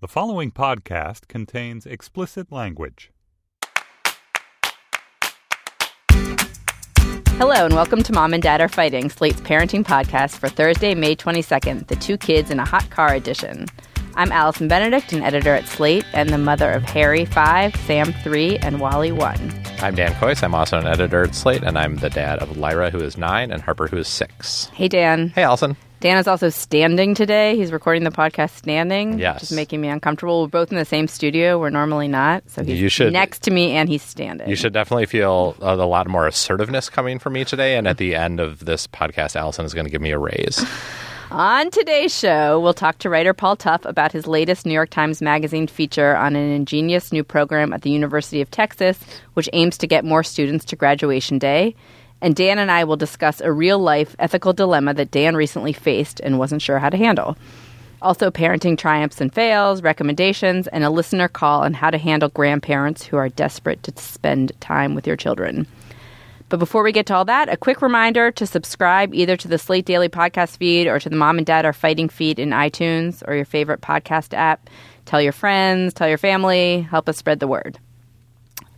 The following podcast contains explicit language. Hello, and welcome to Mom and Dad Are Fighting, Slate's parenting podcast for Thursday, May 22nd, the Two Kids in a Hot Car edition. I'm Allison Benedikt, an editor at Slate, and the mother of Harry 5, Sam 3, and Wally 1. I'm Dan Kois. I'm also an editor at Slate, and I'm the dad of Lyra, who is nine, and Harper, who is six. Hey, Dan. Hey, Allison. Dan is also standing today. He's recording the podcast standing, Yes. which is making me uncomfortable. We're both in the same studio. We're normally not. So he's You should- next to me and he's standing. You should definitely feel a, a lot more assertiveness coming from me today. And at the end of this podcast, Allison is going to give me a raise. On today's show, we'll talk to writer Paul Tough about his latest New York Times Magazine feature on an ingenious new program at the University of Texas, which aims to get more students to graduation day. And Dan and I will discuss a real life ethical dilemma that Dan recently faced and wasn't sure how to handle. Also, parenting triumphs and fails, recommendations, and a listener call on how to handle grandparents who are desperate to spend time with your children. But before we get to all that, a quick reminder to subscribe either to the Slate Daily podcast feed or to the Mom and Dad Are Fighting feed in iTunes or your favorite podcast app. Tell your friends, tell your family, help us spread the word.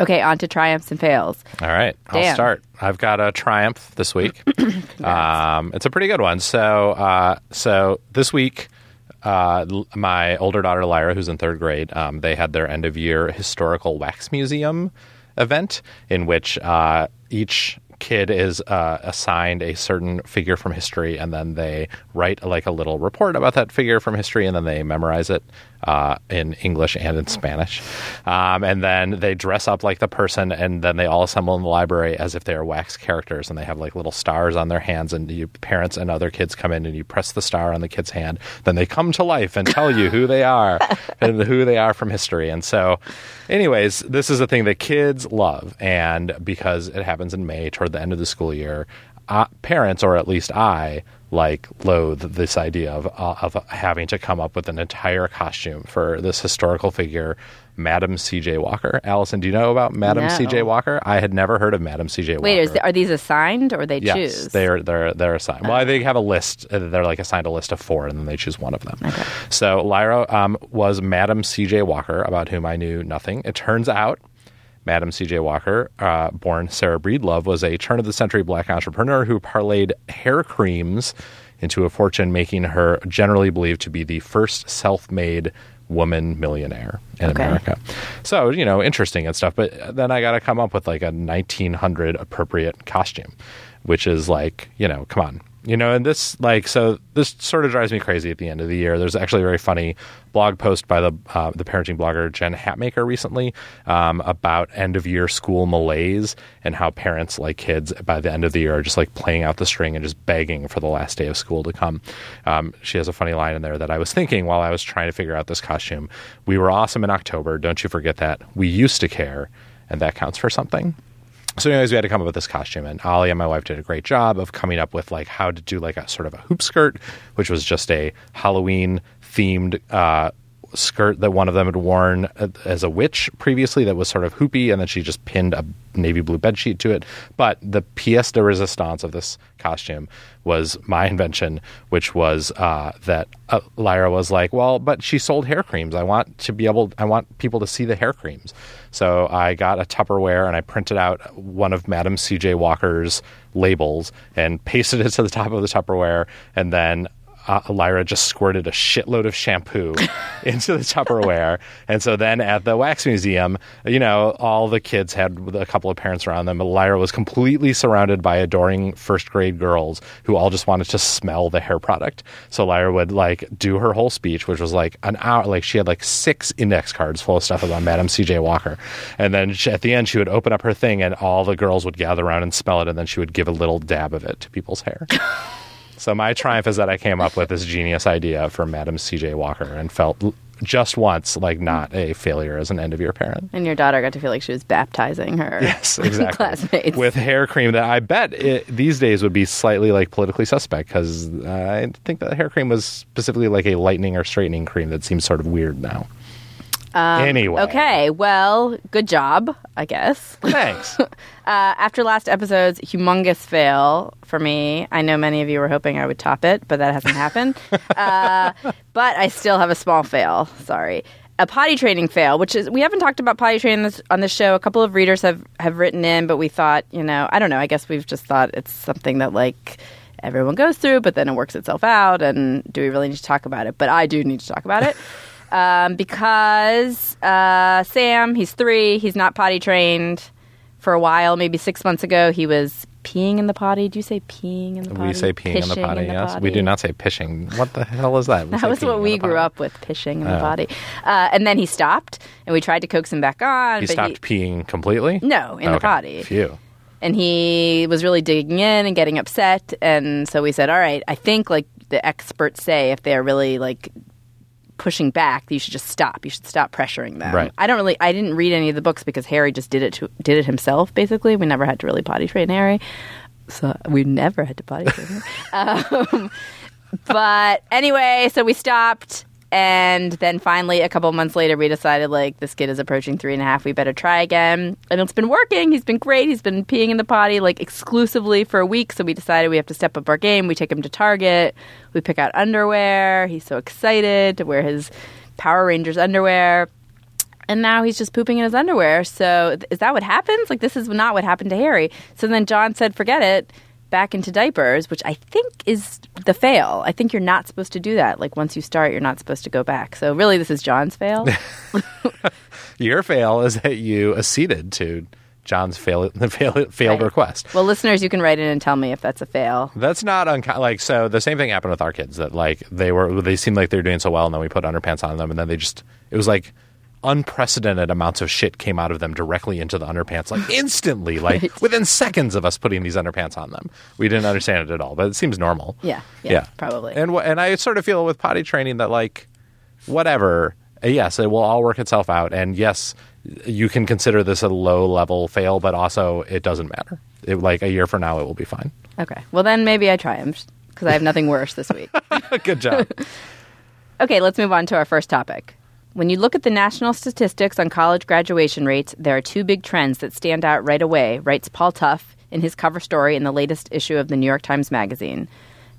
Okay, on to triumphs and fails. All right, I'll start. I've got a triumph this week. um, it's a pretty good one. So, uh, so this week, uh, my older daughter Lyra, who's in third grade, um, they had their end of year historical wax museum event in which uh, each kid is uh, assigned a certain figure from history and then they write like a little report about that figure from history and then they memorize it uh, in english and in spanish. Um, and then they dress up like the person and then they all assemble in the library as if they are wax characters and they have like little stars on their hands and you parents and other kids come in and you press the star on the kid's hand. Then they come to life and tell you who they are and who they are from history. And so anyways this is a thing that kids love and because it happens in may toward the end of the school year uh, parents or at least i like loathe this idea of uh, of having to come up with an entire costume for this historical figure madam cj walker allison do you know about madam No. cj walker i had never heard of madam cj walker Wait, is, are these assigned or they Yes, choose? they're they're they're assigned. Well, they have a list. uh, They're like assigned a list of four, and then they choose one of them. Okay. So Lyra um, was Madam C.J. Walker, about whom I knew nothing. It turns out. Madam C.J. Walker, uh, born Sarah Breedlove, was a turn of the century black entrepreneur who parlayed hair creams into a fortune, making her generally believed to be the first self made woman millionaire in Okay. America. So, you know, interesting and stuff. But then I got to come up with like a 1900 appropriate costume, which is like, you know, come on. You know, and this, like, so this sort of drives me crazy at the end of the year. There's actually a very funny blog post by the uh, the parenting blogger Jen Hatmaker recently um, about end of year school malaise and how parents, like kids, by the end of the year are just like playing out the string and just begging for the last day of school to come. Um, she has a funny line in there that I was thinking while I was trying to figure out this costume. We were awesome in October. Don't you forget that. We used to care, and that counts for something. So, anyways, we had to come up with this costume, and ali and my wife did a great job of coming up with like how to do like a sort of a hoop skirt, which was just a Halloween themed uh, skirt that one of them had worn as a witch previously that was sort of hoopy, and then she just pinned a navy blue bed sheet to it. But the pièce de resistance of this costume was my invention, which was uh, that uh, Lyra was like, "Well, but she sold hair creams. I want to be able. I want people to see the hair creams." So I got a Tupperware and I printed out one of Madam C.J. Walker's labels and pasted it to the top of the Tupperware, and then uh, Lyra just squirted a shitload of shampoo into the Tupperware. And so then at the wax museum, you know, all the kids had a couple of parents around them. Lyra was completely surrounded by adoring first grade girls who all just wanted to smell the hair product. So Lyra would like do her whole speech, which was like an hour. Like she had like six index cards full of stuff about Madam C.J. Walker. And then she, at the end, she would open up her thing and all the girls would gather around and smell it. And then she would give a little dab of it to people's hair. So my triumph is that I came up with this genius idea for Madam C.J. Walker and felt just once, like not a failure as an end of year parent. And your daughter got to feel like she was baptizing her Yes, exactly. classmates. With hair cream that I bet it, these days would be slightly like politically suspect because uh, I think that hair cream was specifically like a lightening or straightening cream that seems sort of weird now. Anyway, Um, Okay, well, good job, I guess. thanks. Uh, after last episode's humongous fail for me, I know many of you were hoping I would top it, but that hasn't happened. uh, but I still have a small fail. Sorry. A potty training fail, which is we haven't talked about potty training this, on this show. A couple of readers have have written in, but we thought, you know, I don't know. I guess we've just thought it's something that like everyone goes through, but then it works itself out. And do we really need to talk about it? But I do need to talk about it um, because uh, Sam, he's three, he's not potty trained for a while. Maybe six months ago, he was peeing in the potty. Do you say peeing in the potty? we say peeing in the Pishing potty. yes, we do not say pishing. What the hell is that? We That was what we grew potty. up with, pishing in the Oh. potty. Uh, and then he stopped, and we tried to coax him back on. He stopped peeing completely. No, in the potty. Phew. and he was really digging in and getting upset and so we said all right i think like the experts say if they're really like pushing back you should just stop. You should stop pressuring them. Right. i don't really i didn't read any of the books because harry just did it to, did it himself basically. We never had to really potty train harry. So we never had to potty train him. Um, but anyway so we stopped and then finally a couple months later we decided like this kid is approaching three and a half we better try again and it's been working he's been great he's been peeing in the potty like exclusively for a week so we decided we have to step up our game we take him to target we pick out underwear he's so excited to wear his power rangers underwear and now he's just pooping in his underwear. So is that what happens? Like this is not what happened to Harry. So then John said, "Forget it." Back into diapers, which I think is the fail. I think you're not supposed to do that. Like once you start, you're not supposed to go back. So really, this is John's fail. Your fail is that you acceded to John's fail, fail, failed Right. request. well, listeners, you can write in and tell me if that's a fail. That's not unco- like so. The same thing happened with our kids. That like they were they seemed like they were doing so well, and then we put underpants on them, and then they just it was like unprecedented amounts of shit came out of them directly into the underpants, like instantly, like Right. within seconds of us putting these underpants on them. We didn't understand it at all, but it seems normal. Yeah, yeah, probably. And and I sort of feel with potty training that like whatever, uh, yes, it will all work itself out, and yes, you can consider this a low level fail, but also it doesn't matter. It, like a year from now, it will be fine. Okay. Well, then maybe I try him because I have nothing worse this week. Good job. Okay, let's move on to our first topic. When you look at the national statistics on college graduation rates, there are two big trends that stand out right away, writes Paul Tough in his cover story in the latest issue of the New York Times Magazine.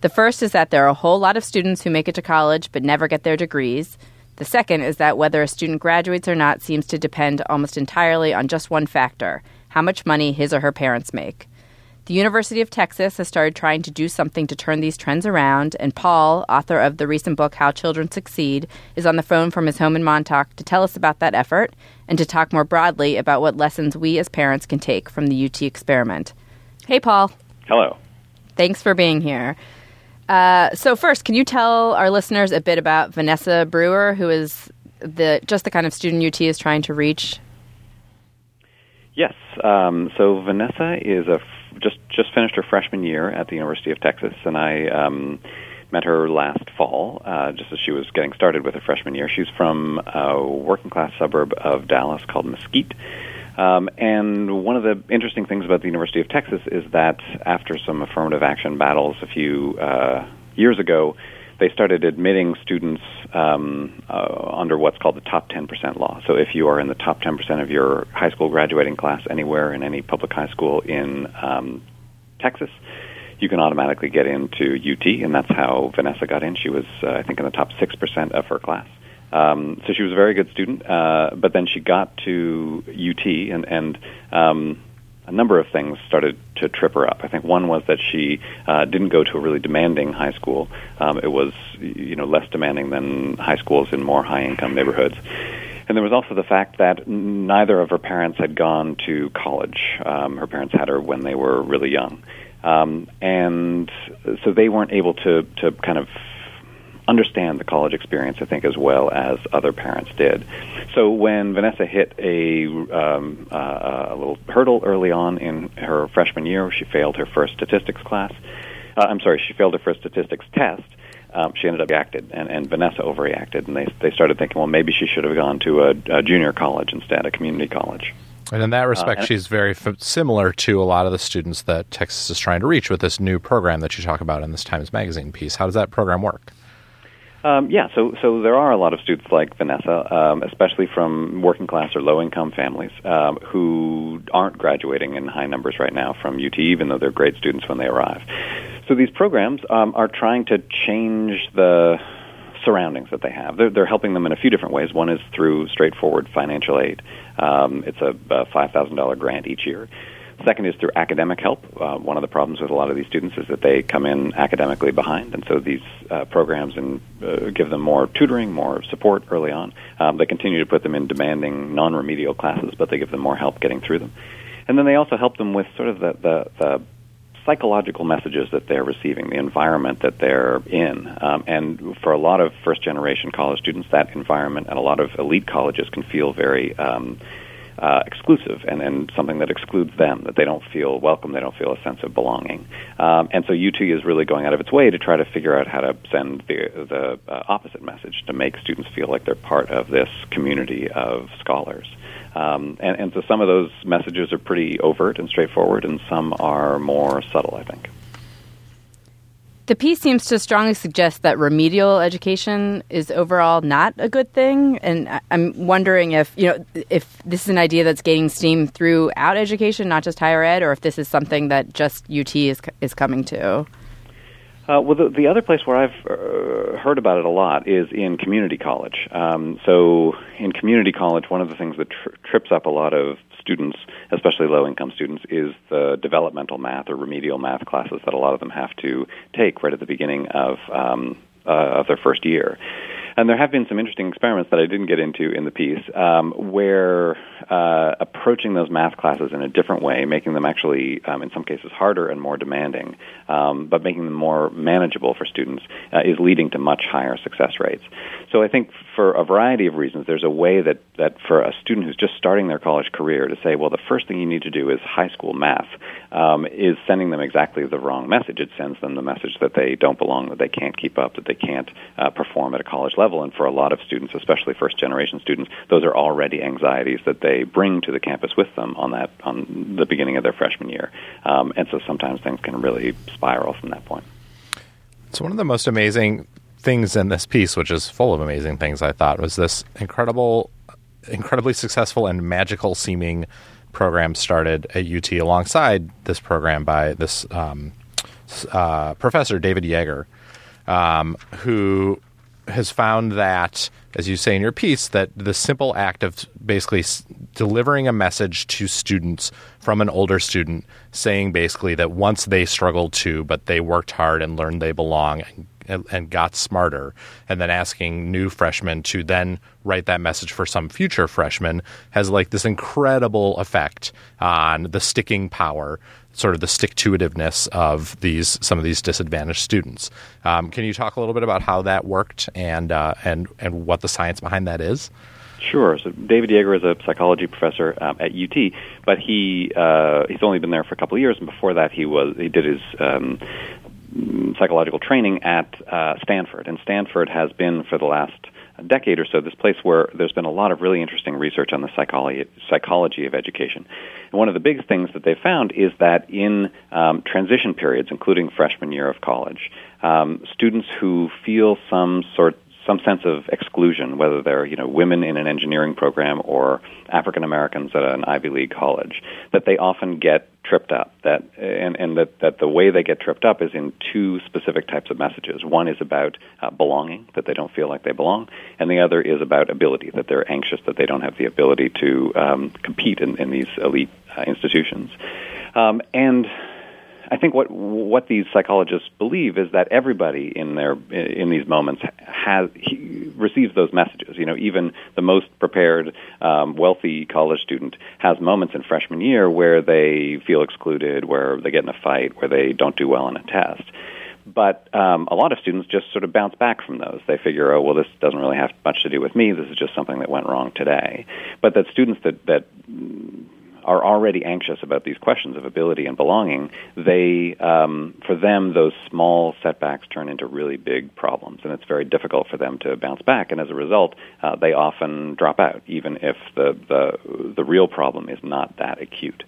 The first is that there are a whole lot of students who make it to college but never get their degrees. The second is that whether a student graduates or not seems to depend almost entirely on just one factor how much money his or her parents make. The University of Texas has started trying to do something to turn these trends around, and Paul, author of the recent book How Children Succeed, is on the phone from his home in Montauk to tell us about that effort and to talk more broadly about what lessons we as parents can take from the UT experiment. Hey, Paul. Hello. Thanks for being here. Uh, so, first, can you tell our listeners a bit about Vanessa Brewer, who is the just the kind of student UT is trying to reach? Yes. Um, so Vanessa is a just just finished her freshman year at the University of Texas, and I um, met her last fall, uh, just as she was getting started with her freshman year. She's from a working class suburb of Dallas called Mesquite. Um, and one of the interesting things about the University of Texas is that after some affirmative action battles a few uh, years ago, they started admitting students um, uh, under what's called the top 10% law. So if you are in the top 10% of your high school graduating class anywhere in any public high school in um, Texas, you can automatically get into UT, and that's how Vanessa got in. She was, uh, I think, in the top 6% of her class. Um, so she was a very good student, uh, but then she got to UT, and, and um, a number of things started to trip her up. I think one was that she uh, didn't go to a really demanding high school. Um, it was, you know, less demanding than high schools in more high-income neighborhoods. And there was also the fact that neither of her parents had gone to college. Um, her parents had her when they were really young, um, and so they weren't able to to kind of understand the college experience, I think, as well as other parents did. So when Vanessa hit a, um, uh, a little hurdle early on in her freshman year, she failed her first statistics class. Uh, I'm sorry, she failed her first statistics test. um, she ended up reacted, and, and Vanessa overreacted, and they they started thinking, well, maybe she should have gone to a, a junior college instead, a community college. And in that respect, Uh, she's very f- similar to a lot of the students that Texas is trying to reach with this new program that you talk about in this Times Magazine piece. How does that program work? Um, yeah, so so there are a lot of students like Vanessa, um, especially from working class or low income families, um, who aren't graduating in high numbers right now from UT, even though they're great students when they arrive. So these programs um, are trying to change the surroundings that they have. They're, they're helping them in a few different ways. One is through straightforward financial aid. Um, it's a, a $5,000 grant each year. Second is through academic help. Uh, one of the problems with a lot of these students is that they come in academically behind, and so these uh, programs and uh, give them more tutoring, more support early on. Um, they continue to put them in demanding non-remedial classes, but they give them more help getting through them. And then they also help them with sort of the, the, the psychological messages that they're receiving, the environment that they're in. Um, and for a lot of first generation college students, that environment and a lot of elite colleges can feel very um, uh, exclusive and, and something that excludes them, that they don't feel welcome, they don't feel a sense of belonging. Um, and so UT is really going out of its way to try to figure out how to send the, the uh, opposite message, to make students feel like they're part of this community of scholars. Um, and, and so some of those messages are pretty overt and straightforward, and some are more subtle, I think. The piece seems to strongly suggest that remedial education is overall not a good thing, and I'm wondering if you know if this is an idea that's gaining steam throughout education, not just higher ed, or if this is something that just UT is is coming to. Uh, well, the, the other place where I've uh, heard about it a lot is in community college. Um, so, in community college, one of the things that tri- trips up a lot of students, especially low income students, is the developmental math or remedial math classes that a lot of them have to take right at the beginning of um, uh, of their first year. And there have been some interesting experiments that I didn't get into in the piece um, where uh, approaching those math classes in a different way, making them actually, um, in some cases, harder and more demanding, um, but making them more manageable for students, uh, is leading to much higher success rates. So I think for a variety of reasons, there's a way that, that for a student who's just starting their college career to say, well, the first thing you need to do is high school math, um, is sending them exactly the wrong message. It sends them the message that they don't belong, that they can't keep up, that they can't uh, perform at a college level. And for a lot of students, especially first generation students, those are already anxieties that they bring to the campus with them on that on the beginning of their freshman year. Um, and so sometimes things can really spiral from that point. So one of the most amazing things in this piece, which is full of amazing things, I thought, was this incredible, incredibly successful and magical seeming program started at UT alongside this program by this um, uh, professor David Yeager, um, who has found that, as you say in your piece, that the simple act of basically delivering a message to students from an older student, saying basically that once they struggled too, but they worked hard and learned they belong and, and, and got smarter, and then asking new freshmen to then write that message for some future freshman has like this incredible effect on the sticking power sort of the stick to itiveness of these some of these disadvantaged students. Um, can you talk a little bit about how that worked and uh, and and what the science behind that is? Sure. So David Yeager is a psychology professor um, at UT, but he uh, he's only been there for a couple of years, and before that he was he did his um, psychological training at uh, Stanford, and Stanford has been for the last decade or so this place where there's been a lot of really interesting research on the psychology psychology of education. And one of the big things that they found is that in um, transition periods, including freshman year of college, um, students who feel some sort some sense of exclusion, whether they're you know women in an engineering program or African Americans at an Ivy League college, that they often get tripped up. That and and that that the way they get tripped up is in two specific types of messages. One is about uh, belonging, that they don't feel like they belong, and the other is about ability, that they're anxious that they don't have the ability to um, compete in, in these elite uh, institutions, um, and. I think what what these psychologists believe is that everybody in their in these moments has he, receives those messages. You know, even the most prepared, um, wealthy college student has moments in freshman year where they feel excluded, where they get in a fight, where they don't do well on a test. But um, a lot of students just sort of bounce back from those. They figure, oh, well, this doesn't really have much to do with me. This is just something that went wrong today. But that students that that are already anxious about these questions of ability and belonging, they, um, for them, those small setbacks turn into really big problems, and it's very difficult for them to bounce back. And as a result, uh, they often drop out, even if the, the the real problem is not that acute.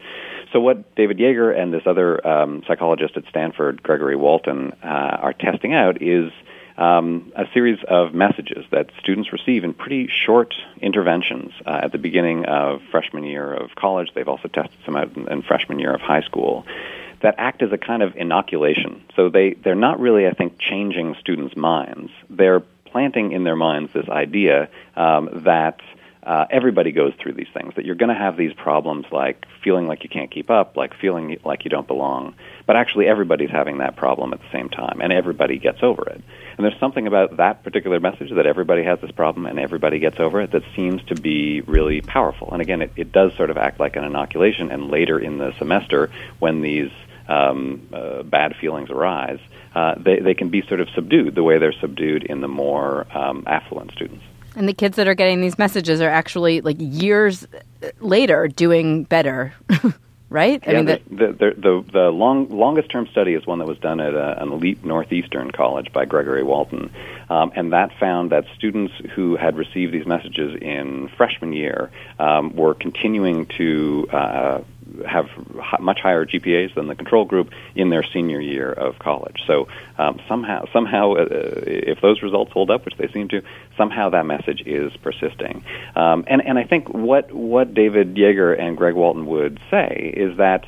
So, what David Yeager and this other um, psychologist at Stanford, Gregory Walton, uh, are testing out is um, a series of messages that students receive in pretty short interventions uh, at the beginning of freshman year of college. They've also tested some out in, in freshman year of high school that act as a kind of inoculation. So they, they're not really, I think, changing students' minds. They're planting in their minds this idea um, that uh, everybody goes through these things, that you're going to have these problems like feeling like you can't keep up, like feeling like you don't belong. But actually, everybody's having that problem at the same time, and everybody gets over it. And there's something about that particular message that everybody has this problem and everybody gets over it that seems to be really powerful. And again, it, it does sort of act like an inoculation, and later in the semester, when these um, uh, bad feelings arise, uh, they, they can be sort of subdued the way they're subdued in the more um, affluent students. And the kids that are getting these messages are actually like years later doing better. right? I mean, the, the, the, the, the long, longest term study is one that was done at a, an elite Northeastern college by Gregory Walton. Um, and that found that students who had received these messages in freshman year um, were continuing to uh, have much higher GPAs than the control group in their senior year of college. So um, somehow, somehow, uh, if those results hold up, which they seem to, somehow that message is persisting. Um, and and I think what what David Yeager and Greg Walton would say is that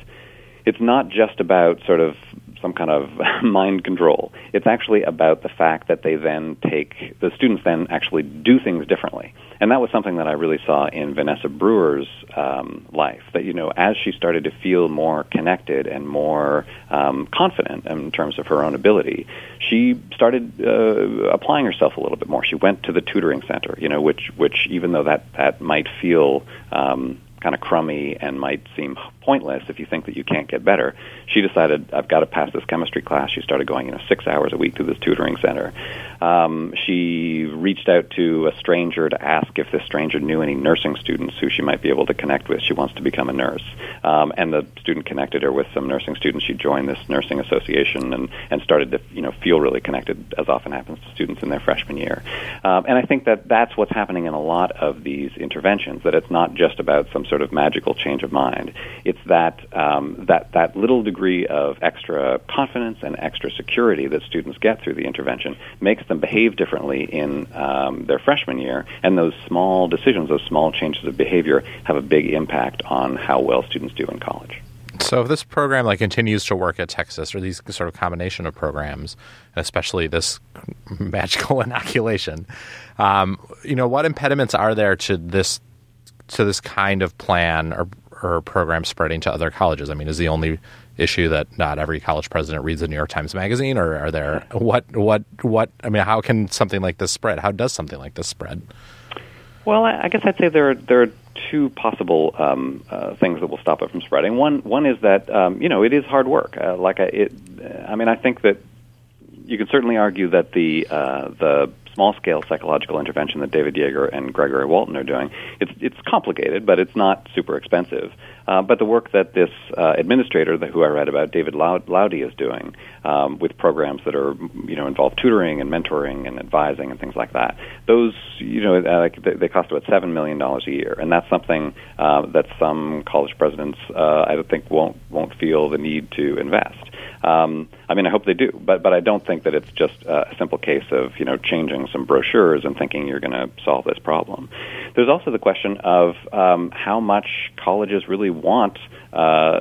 it's not just about sort of some kind of mind control. It's actually about the fact that they then take the students then actually do things differently, and that was something that I really saw in Vanessa Brewer's um, life. That you know, as she started to feel more connected and more um, confident in terms of her own ability, she started uh, applying herself a little bit more. She went to the tutoring center, you know, which which even though that that might feel um, kind of crummy and might seem pointless if you think that you can't get better. She decided I've got to pass this chemistry class. She started going, you know, six hours a week to this tutoring center. Um, she reached out to a stranger to ask if this stranger knew any nursing students who she might be able to connect with. She wants to become a nurse, um, and the student connected her with some nursing students. She joined this nursing association and and started to you know feel really connected, as often happens to students in their freshman year. Um, and I think that that's what's happening in a lot of these interventions. That it's not just about some sort of magical change of mind. It's that um, that that little degree of extra confidence and extra security that students get through the intervention makes them behave differently in um, their freshman year, and those small decisions, those small changes of behavior, have a big impact on how well students do in college. So if this program like continues to work at Texas, or these sort of combination of programs, especially this magical inoculation, um, you know, what impediments are there to this to this kind of plan or or program spreading to other colleges? I mean, is the only issue that not every college president reads the New York Times Magazine, or are there what what what? I mean, how can something like this spread? How does something like this spread? Well, I guess I'd say there are, there are two possible um, uh, things that will stop it from spreading. One one is that um, you know it is hard work. Uh, like I, it, I mean, I think that you can certainly argue that the uh, the small scale psychological intervention that David Yeager and Gregory Walton are doing, it's it's complicated, but it's not super expensive. Uh, but the work that this uh, administrator, who I read about, David Laude, is doing um, with programs that are you know involve tutoring and mentoring and advising and things like that, those you know uh, they, they cost about seven million dollars a year, and that's something uh, that some college presidents uh, I think won't won't feel the need to invest. Um, I mean, I hope they do, but but I don't think that it's just a simple case of you know changing some brochures and thinking you're going to solve this problem. There's also the question of um, how much colleges really want uh,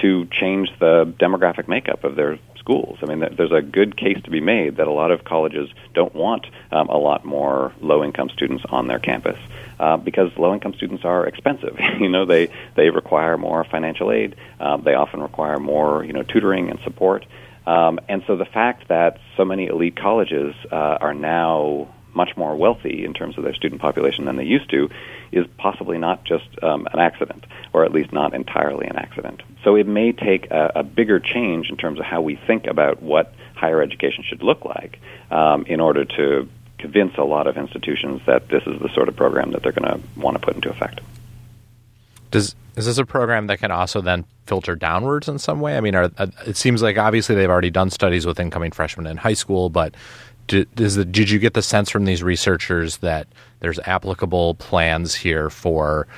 to change the demographic makeup of their schools. I mean, there's a good case to be made that a lot of colleges don't want um, a lot more low-income students on their campus uh, because low-income students are expensive. you know, they they require more financial aid. Um, they often require more, you know, tutoring and support. Um, and so the fact that so many elite colleges uh, are now much more wealthy in terms of their student population than they used to is possibly not just um, an accident, or at least not entirely an accident. So it may take a, a bigger change in terms of how we think about what higher education should look like um, in order to convince a lot of institutions that this is the sort of program that they're going to want to put into effect. does is this a program that can also then filter downwards in some way? I mean, are, uh, it seems like obviously they've already done studies with incoming freshmen in high school, but did, the, did you get the sense from these researchers that there's applicable plans here for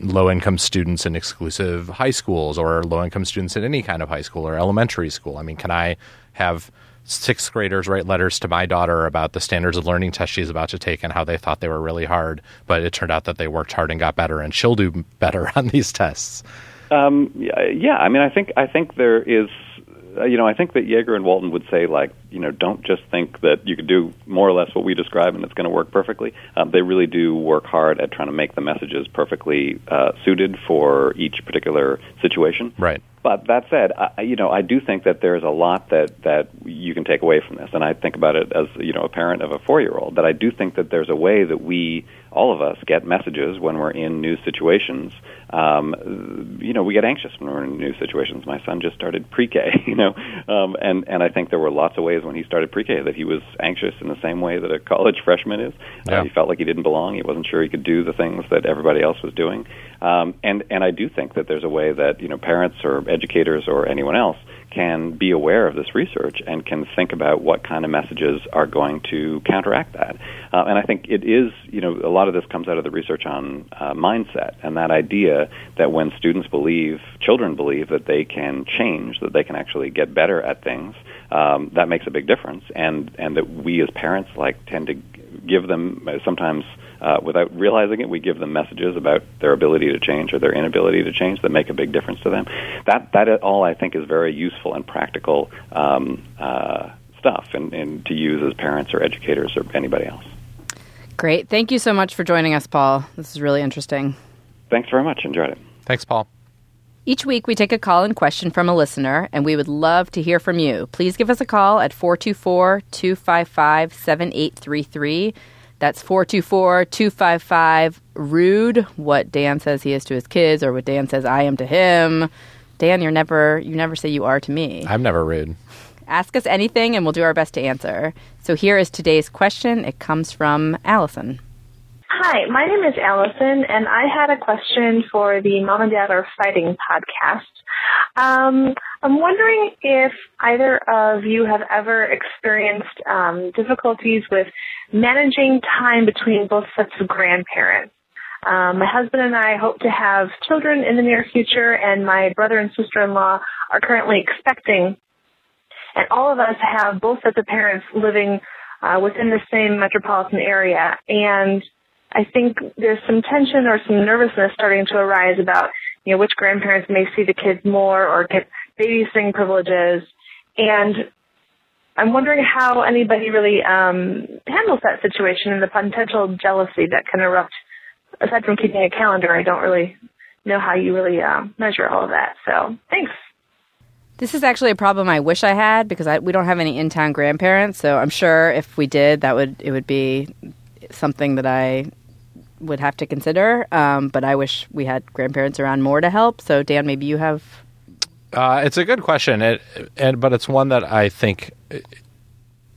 low income students in exclusive high schools or low income students in any kind of high school or elementary school? I mean, can I have sixth graders write letters to my daughter about the standards of learning test she's about to take and how they thought they were really hard, but it turned out that they worked hard and got better, and she'll do better on these tests. Um, yeah, I mean, I think I think there is you know, I think that Yeager and Walton would say, like, you know, don't just think that you could do more or less what we describe and it's going to work perfectly. Um, they really do work hard at trying to make the messages perfectly uh, suited for each particular situation. Right. But that said, I, you know, I do think that there's a lot that that you can take away from this, and I think about it as you know a parent of a four-year-old. That I do think that there's a way that we, all of us, get messages when we're in new situations. Um, you know, we get anxious when we're in new situations. My son just started pre-K, you know, um, and and I think there were lots of ways when he started pre-K that he was anxious in the same way that a college freshman is. Uh, yeah. Uh, he felt like he didn't belong. He wasn't sure he could do the things that everybody else was doing. Um, and and I do think that there's a way that you know parents or educators or anyone else can be aware of this research and can think about what kind of messages are going to counteract that. Uh, and I think it is, you know, a lot of this comes out of the research on uh, mindset and that idea that when students believe, children believe that they can change, that they can actually get better at things, um, that makes a big difference. And and that we as parents like tend to give them uh, sometimes uh, without realizing it, we give them messages about their ability to change or their inability to change that make a big difference to them. That that all I think is very useful and practical um, uh, stuff, and, and to use as parents or educators or anybody else. Great, thank you so much for joining us, Paul. This is really interesting. Thanks very much. Enjoyed it. Thanks, Paul. Each week, we take a call and question from a listener, and we would love to hear from you. Please give us a call at 424 255 7833. That's 424 255 rude, what Dan says he is to his kids or what Dan says I am to him. Dan, you're never you never say you are to me. I'm never rude. Ask us anything and we'll do our best to answer. So here is today's question. It comes from Allison. Hi, my name is Allison, and I had a question for the Mom and Dad Are Fighting podcast. Um, I'm wondering if either of you have ever experienced um, difficulties with managing time between both sets of grandparents. Um, my husband and I hope to have children in the near future, and my brother and sister-in-law are currently expecting. And all of us have both sets of parents living uh, within the same metropolitan area, and I think there's some tension or some nervousness starting to arise about, you know, which grandparents may see the kids more or get babysitting privileges. And I'm wondering how anybody really um, handles that situation and the potential jealousy that can erupt. Aside from keeping a calendar, I don't really know how you really uh, measure all of that. So, thanks. This is actually a problem I wish I had because I, we don't have any in-town grandparents. So I'm sure if we did, that would it would be something that I would have to consider. Um, but I wish we had grandparents around more to help. So Dan, maybe you have. Uh, it's a good question, it, and but it's one that I think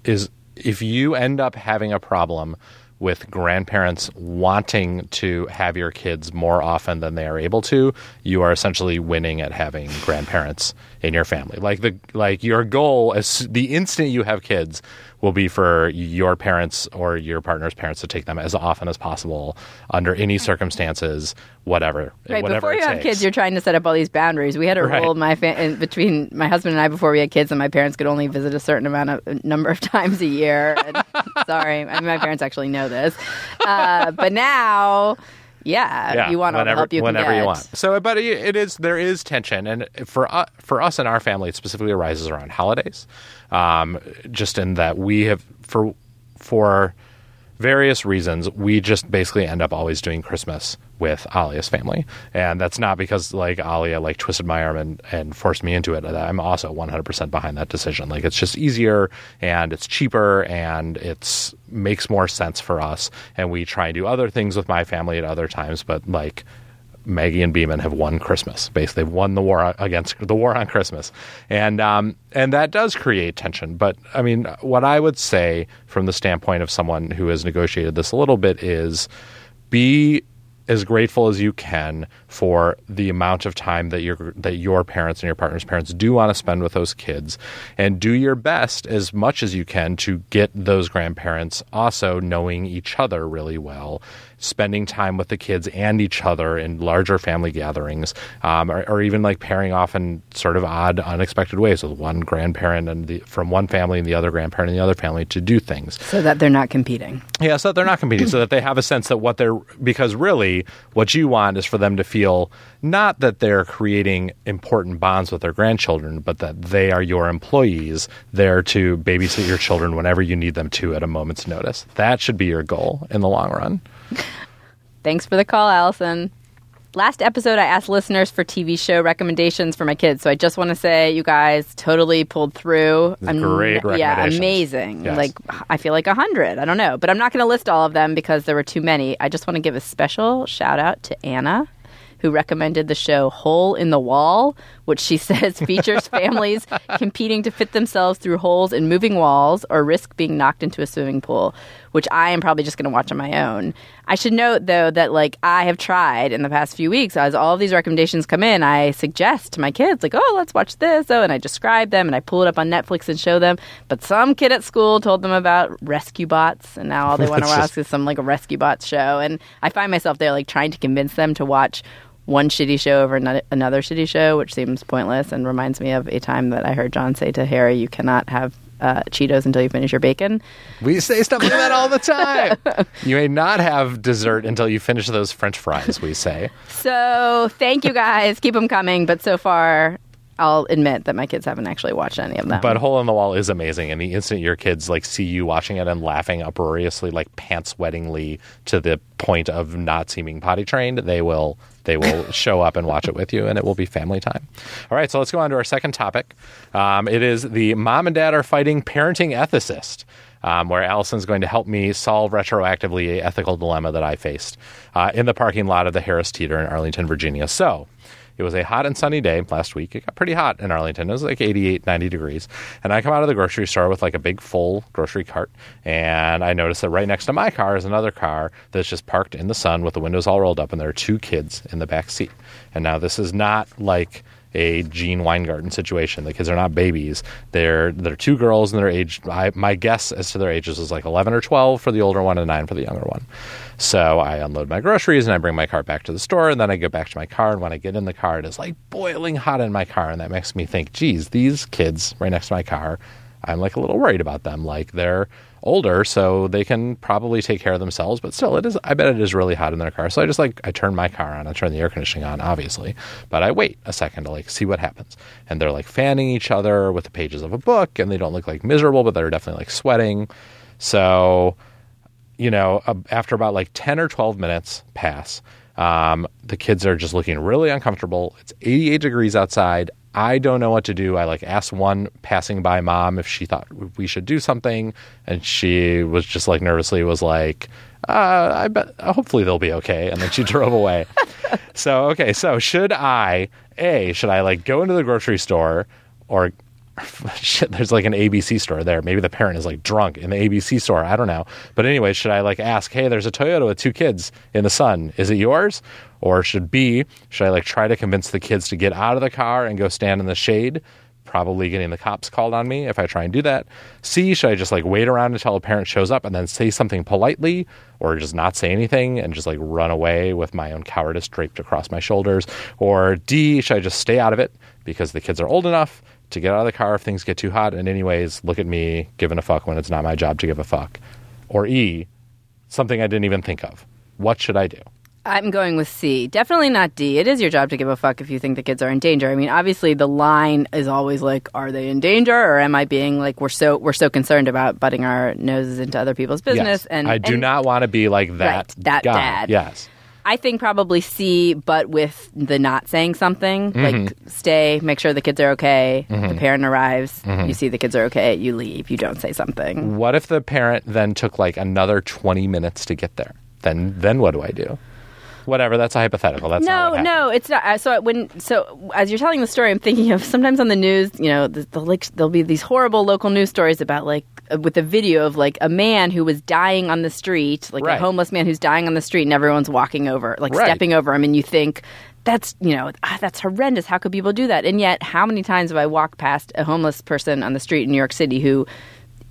is if you end up having a problem with grandparents wanting to have your kids more often than they are able to, you are essentially winning at having grandparents in your family. Like the like your goal as the instant you have kids will be for your parents or your partner's parents to take them as often as possible under any circumstances, whatever. Right. Whatever before you have kids, you're trying to set up all these boundaries. We had a right. rule my fa- in between my husband and I before we had kids, and my parents could only visit a certain amount of number of times a year. And, sorry, I mean, my parents actually know this, uh, but now yeah, yeah you want all the help you whenever you want. So, but it is there is tension, and for uh, for us and our family, it specifically arises around holidays. Um, just in that we have for for various reasons, we just basically end up always doing Christmas with Alia's family, and that's not because like Alia like twisted my arm and, and forced me into it. I'm also 100% behind that decision. Like it's just easier and it's cheaper and it's makes more sense for us. And we try and do other things with my family at other times, but like Maggie and Beeman have won Christmas. Basically, they've won the war against the war on Christmas, and um, and that does create tension. But I mean, what I would say from the standpoint of someone who has negotiated this a little bit is be as grateful as you can for the amount of time that your that your parents and your partner's parents do want to spend with those kids and do your best as much as you can to get those grandparents also knowing each other really well spending time with the kids and each other in larger family gatherings, um, or, or, even like pairing off in sort of odd, unexpected ways with one grandparent and the, from one family and the other grandparent and the other family to do things. So that they're not competing. Yeah, so that they're not competing, so that they have a sense that what they're, because really what you want is for them to feel not that they're creating important bonds with their grandchildren, but that they are your employees there to babysit your children whenever you need them to at a moment's notice. That should be your goal in the long run. Thanks for the call, Allison. Last episode, I asked listeners for TV show recommendations for my kids. So I just want to say, you guys totally pulled through. I'm, great Yeah, amazing. Yes. Like, I feel like a hundred. I don't know. But I'm not going to list all of them because there were too many. I just want to give a special shout out to Anna who recommended the show Hole in the Wall, which she says features families competing to fit themselves through holes in moving walls or risk being knocked into a swimming pool, which I am probably just going to watch on my own. I should note though that like I have tried in the past few weeks as all of these recommendations come in, I suggest to my kids like, "Oh, let's watch this." Oh, and I describe them and I pull it up on Netflix and show them. But some kid at school told them about rescue bots and now all they want to watch is some like a rescue bots show and I find myself there like trying to convince them to watch one shitty show over another shitty show, which seems pointless and reminds me of a time that I heard John say to Harry, "You cannot have uh, Cheetos until you finish your bacon." We say stuff like that all the time. you may not have dessert until you finish those French fries. We say. So thank you guys. Keep them coming. But so far, I'll admit that my kids haven't actually watched any of them. But Hole in the Wall is amazing, and the instant your kids like see you watching it and laughing uproariously, like pants wettingly to the point of not seeming potty trained, they will they will show up and watch it with you, and it will be family time. All right, so let's go on to our second topic. Um, it is the mom and dad are fighting parenting ethicist. Um, where Allison's going to help me solve retroactively a ethical dilemma that I faced uh, in the parking lot of the Harris Teeter in Arlington, Virginia. So, it was a hot and sunny day last week. It got pretty hot in Arlington. It was like 88, 90 degrees. And I come out of the grocery store with like a big full grocery cart. And I notice that right next to my car is another car that's just parked in the sun with the windows all rolled up. And there are two kids in the back seat. And now this is not like a Gene Weingarten situation. The kids are not babies. They're they're two girls and their age. I, my guess as to their ages is like eleven or twelve for the older one and nine for the younger one. So I unload my groceries and I bring my cart back to the store and then I go back to my car and when I get in the car it is like boiling hot in my car and that makes me think, geez, these kids right next to my car, I'm like a little worried about them. Like they're older, so they can probably take care of themselves. But still, it is. I bet it is really hot in their car. So I just like I turn my car on. I turn the air conditioning on, obviously, but I wait a second to like see what happens. And they're like fanning each other with the pages of a book, and they don't look like miserable, but they're definitely like sweating. So, you know, after about like ten or twelve minutes pass. Um, the kids are just looking really uncomfortable. It's 88 degrees outside. I don't know what to do. I like asked one passing by mom if she thought we should do something, and she was just like nervously was like, uh, "I bet hopefully they'll be okay," and then she drove away. so okay, so should I a should I like go into the grocery store or shit, there's like an ABC store there. Maybe the parent is like drunk in the ABC store. I don't know. But anyway, should I like ask, hey, there's a Toyota with two kids in the sun. Is it yours? Or should B, should I like try to convince the kids to get out of the car and go stand in the shade? Probably getting the cops called on me if I try and do that. C, should I just like wait around until a parent shows up and then say something politely or just not say anything and just like run away with my own cowardice draped across my shoulders? Or D, should I just stay out of it because the kids are old enough to get out of the car if things get too hot? And, anyways, look at me giving a fuck when it's not my job to give a fuck. Or E, something I didn't even think of. What should I do? I'm going with C. Definitely not D. It is your job to give a fuck if you think the kids are in danger. I mean, obviously the line is always like, are they in danger or am I being like we're so we're so concerned about butting our noses into other people's business yes. and I do and, not want to be like that right, that guy. dad. Yes. I think probably C, but with the not saying something, Mm-hmm. like stay, make sure the kids are okay. Mhm. The parent arrives, Mhm. you see the kids are okay, you leave, you don't say something. What if the parent then took like another 20 minutes to get there? Then then what do I do? Whatever. That's a hypothetical. That's No, no, it's not. uh, So when so as you're telling the story, I'm thinking of sometimes on the news, you know, the, the like there'll be these horrible local news stories about like uh, with a video of like a man who was dying on the street, like Right. a homeless man who's dying on the street, and everyone's walking over, like Right. stepping over him, and you think. That's you know ah, that's horrendous. How could people do that? And yet, how many times have I walked past a homeless person on the street in New York City who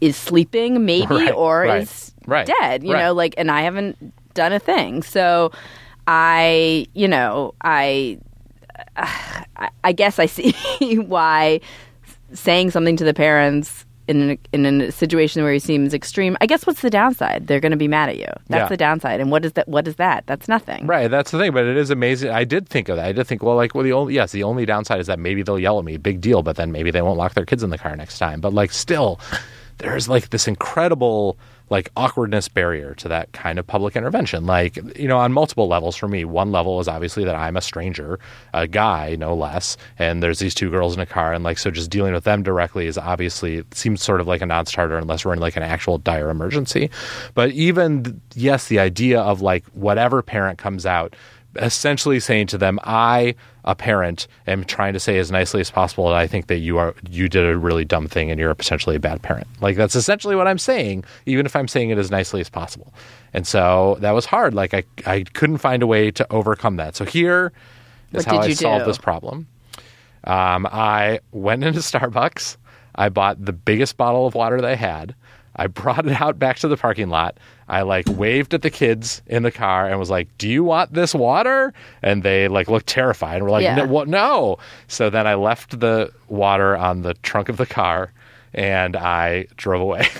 is sleeping, maybe, Right, or is dead? You know, like, and I haven't done a thing. So, I, you know, I, uh, I, I guess I see why saying something to the parents in a, in a situation where he seems extreme. I guess what's the downside? They're going to be mad at you. That's Yeah. the downside. And what is that? What is that? That's nothing. Right, that's the thing, but it is amazing. I did think of that. I did think, well, like, well, the only yes, the only downside is that maybe they'll yell at me, big deal, but then maybe they won't lock their kids in the car next time. But like, still, there's like this incredible like awkwardness barrier to that kind of public intervention. Like, you know, on multiple levels for me. One level is obviously that I'm a stranger, a guy, no less, and there's these two girls in a car, and like, so just dealing with them directly is obviously seems sort of like a non-starter unless we're in like an actual dire emergency. But even yes, the idea of like whatever parent comes out essentially saying to them, I, a parent, am trying to say as nicely as possible that I think that you are you did a really dumb thing and you're potentially a bad parent. Like that's essentially what I'm saying, even if I'm saying it as nicely as possible. And so that was hard. Like I I couldn't find a way to overcome that. So here is how I solved do? this problem. Um, I went into Starbucks. I bought the biggest bottle of water they had. I brought it out back to the parking lot. I like waved at the kids in the car and was like, "Do you want this water?" And they like looked terrified and were like, Yeah. "No, what? No!" So then I left the water on the trunk of the car and I drove away.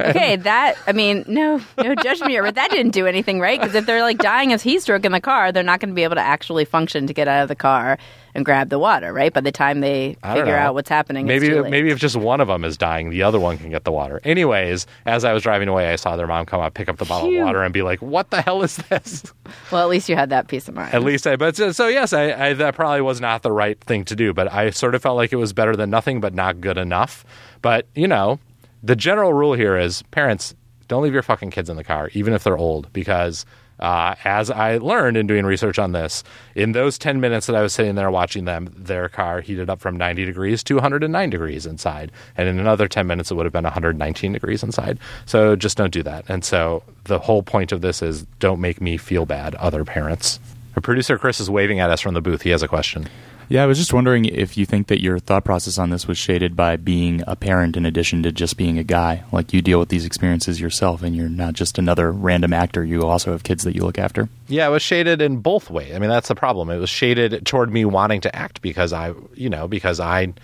Okay, that I mean, no, no judgment here, but that didn't do anything, right? Because if they're like dying of heat stroke in the car, they're not going to be able to actually function to get out of the car and grab the water, right? By the time they I figure out what's happening, it's Maybe too late. maybe if just one of them is dying, the other one can get the water. Anyways, as I was driving away, I saw their mom come up, pick up the bottle Phew. of water, and be like, "What the hell is this?" Well, at least you had that peace of mind. At least I, but so, so yes, I, I that probably was not the right thing to do, but I sort of felt like it was better than nothing, but not good enough. But you know, the general rule here is parents don't leave your fucking kids in the car, even if they're old, because uh, as I learned in doing research on this, in those ten minutes that I was sitting there watching them, their car heated up from ninety degrees to one hundred and nine degrees inside, and in another ten minutes, it would have been one hundred nineteen degrees inside. So just don't do that. And so the whole point of this is don't make me feel bad, other parents. Our producer Chris is waving at us from the booth. He has a question. Yeah, I was just wondering if you think that your thought process on this was shaded by being a parent in addition to just being a guy. Like you deal with these experiences yourself and you're not just another random actor, you also have kids that you look after. Yeah, it was shaded in both ways. I mean, that's the problem. It was shaded toward me wanting to act because I, you know, because I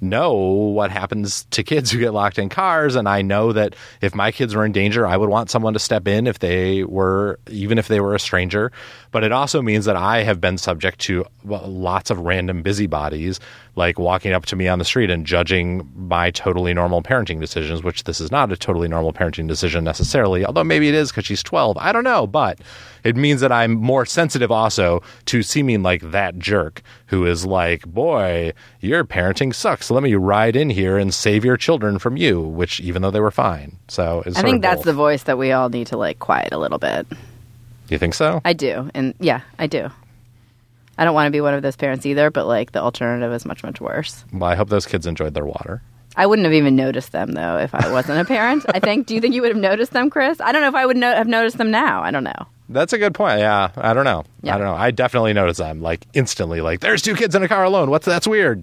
know what happens to kids who get locked in cars and I know that if my kids were in danger, I would want someone to step in if they were even if they were a stranger. But it also means that I have been subject to lots of random busybodies like walking up to me on the street and judging my totally normal parenting decisions, which this is not a totally normal parenting decision necessarily, although maybe it is because she's 12. I don't know, but it means that I'm more sensitive also to seeming like that jerk who is like, boy, your parenting sucks. So let me ride in here and save your children from you, which even though they were fine. So it's I think that's both. the voice that we all need to like quiet a little bit. You think so? I do, and yeah, I do. I don't want to be one of those parents either, but like the alternative is much much worse. Well, I hope those kids enjoyed their water. I wouldn't have even noticed them though if I wasn't a parent. I think. Do you think you would have noticed them, Chris? I don't know if I would no- have noticed them now. I don't know. That's a good point. Yeah, I don't know. Yeah. I don't know. I definitely noticed them like instantly. Like, there's two kids in a car alone. What's that's weird.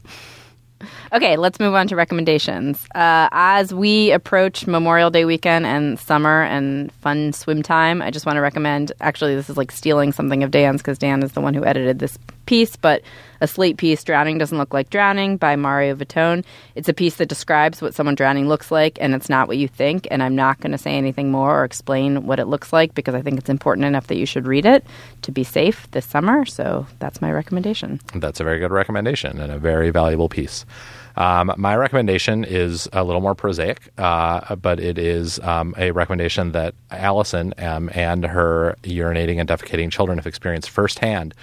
Okay, let's move on to recommendations. Uh, as we approach Memorial Day weekend and summer and fun swim time, I just want to recommend. Actually, this is like stealing something of Dan's because Dan is the one who edited this piece, but a slate piece, "Drowning Doesn't Look Like Drowning" by Mario Vittone. It's a piece that describes what someone drowning looks like, and it's not what you think. And I'm not going to say anything more or explain what it looks like because I think it's important enough that you should read it to be safe this summer. So that's my recommendation. That's a very good recommendation and a very valuable piece. Um, my recommendation is a little more prosaic, uh, but it is um, a recommendation that Allison um, and her urinating and defecating children have experienced firsthand.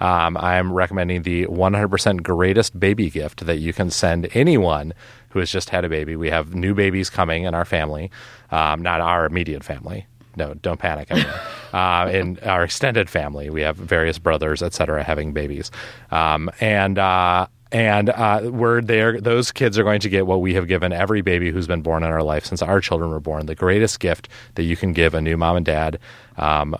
Um, I'm recommending the 100% greatest baby gift that you can send anyone who has just had a baby. We have new babies coming in our family, um, not our immediate family. no, don't panic. uh, in our extended family, we have various brothers, et cetera, having babies, um, and. Uh, and uh, we're there. Those kids are going to get what we have given every baby who's been born in our life since our children were born. The greatest gift that you can give a new mom and dad. Um,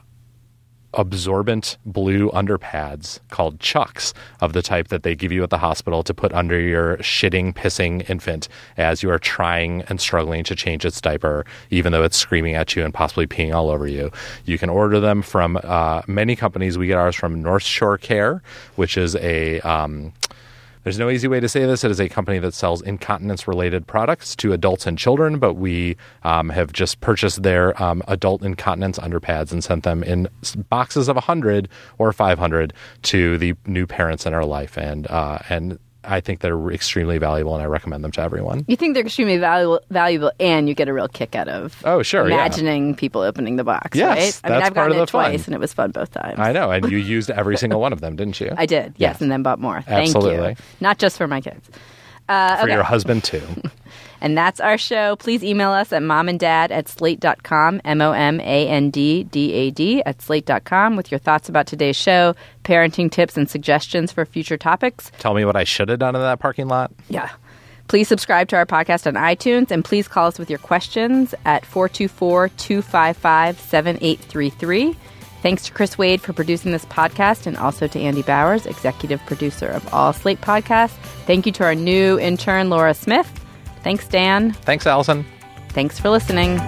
absorbent blue underpads called chucks of the type that they give you at the hospital to put under your shitting, pissing infant as you are trying and struggling to change its diaper, even though it's screaming at you and possibly peeing all over you. You can order them from uh, many companies. We get ours from North Shore Care, which is a um, there's no easy way to say this. It is a company that sells incontinence related products to adults and children, but we um, have just purchased their um, adult incontinence underpads and sent them in boxes of 100 or 500 to the new parents in our life. And, uh, and I think they're extremely valuable and I recommend them to everyone. You think they're extremely valuable, valuable, and you get a real kick out of Oh, sure, yeah. imagining people opening the box. Yes, right? I mean, I've part gotten it the fun. twice, and it was fun both times. I know. And you used every single one of them, didn't you? I did, yes, Yes. and then bought more. Thank Absolutely. you. Not just for my kids. Uh, For okay. your husband, too. And that's our show. Please email us at momanddad at slate.com, M O M A N D D A D at slate.com with your thoughts about today's show, parenting tips, and suggestions for future topics. Tell me what I should have done in that parking lot. Yeah. Please subscribe to our podcast on iTunes and please call us with your questions at 424 255 7833. Thanks to Chris Wade for producing this podcast and also to Andy Bowers, executive producer of all Slate podcasts. Thank you to our new intern, Laura Smith. Thanks, Dan. Thanks, Allison. Thanks for listening.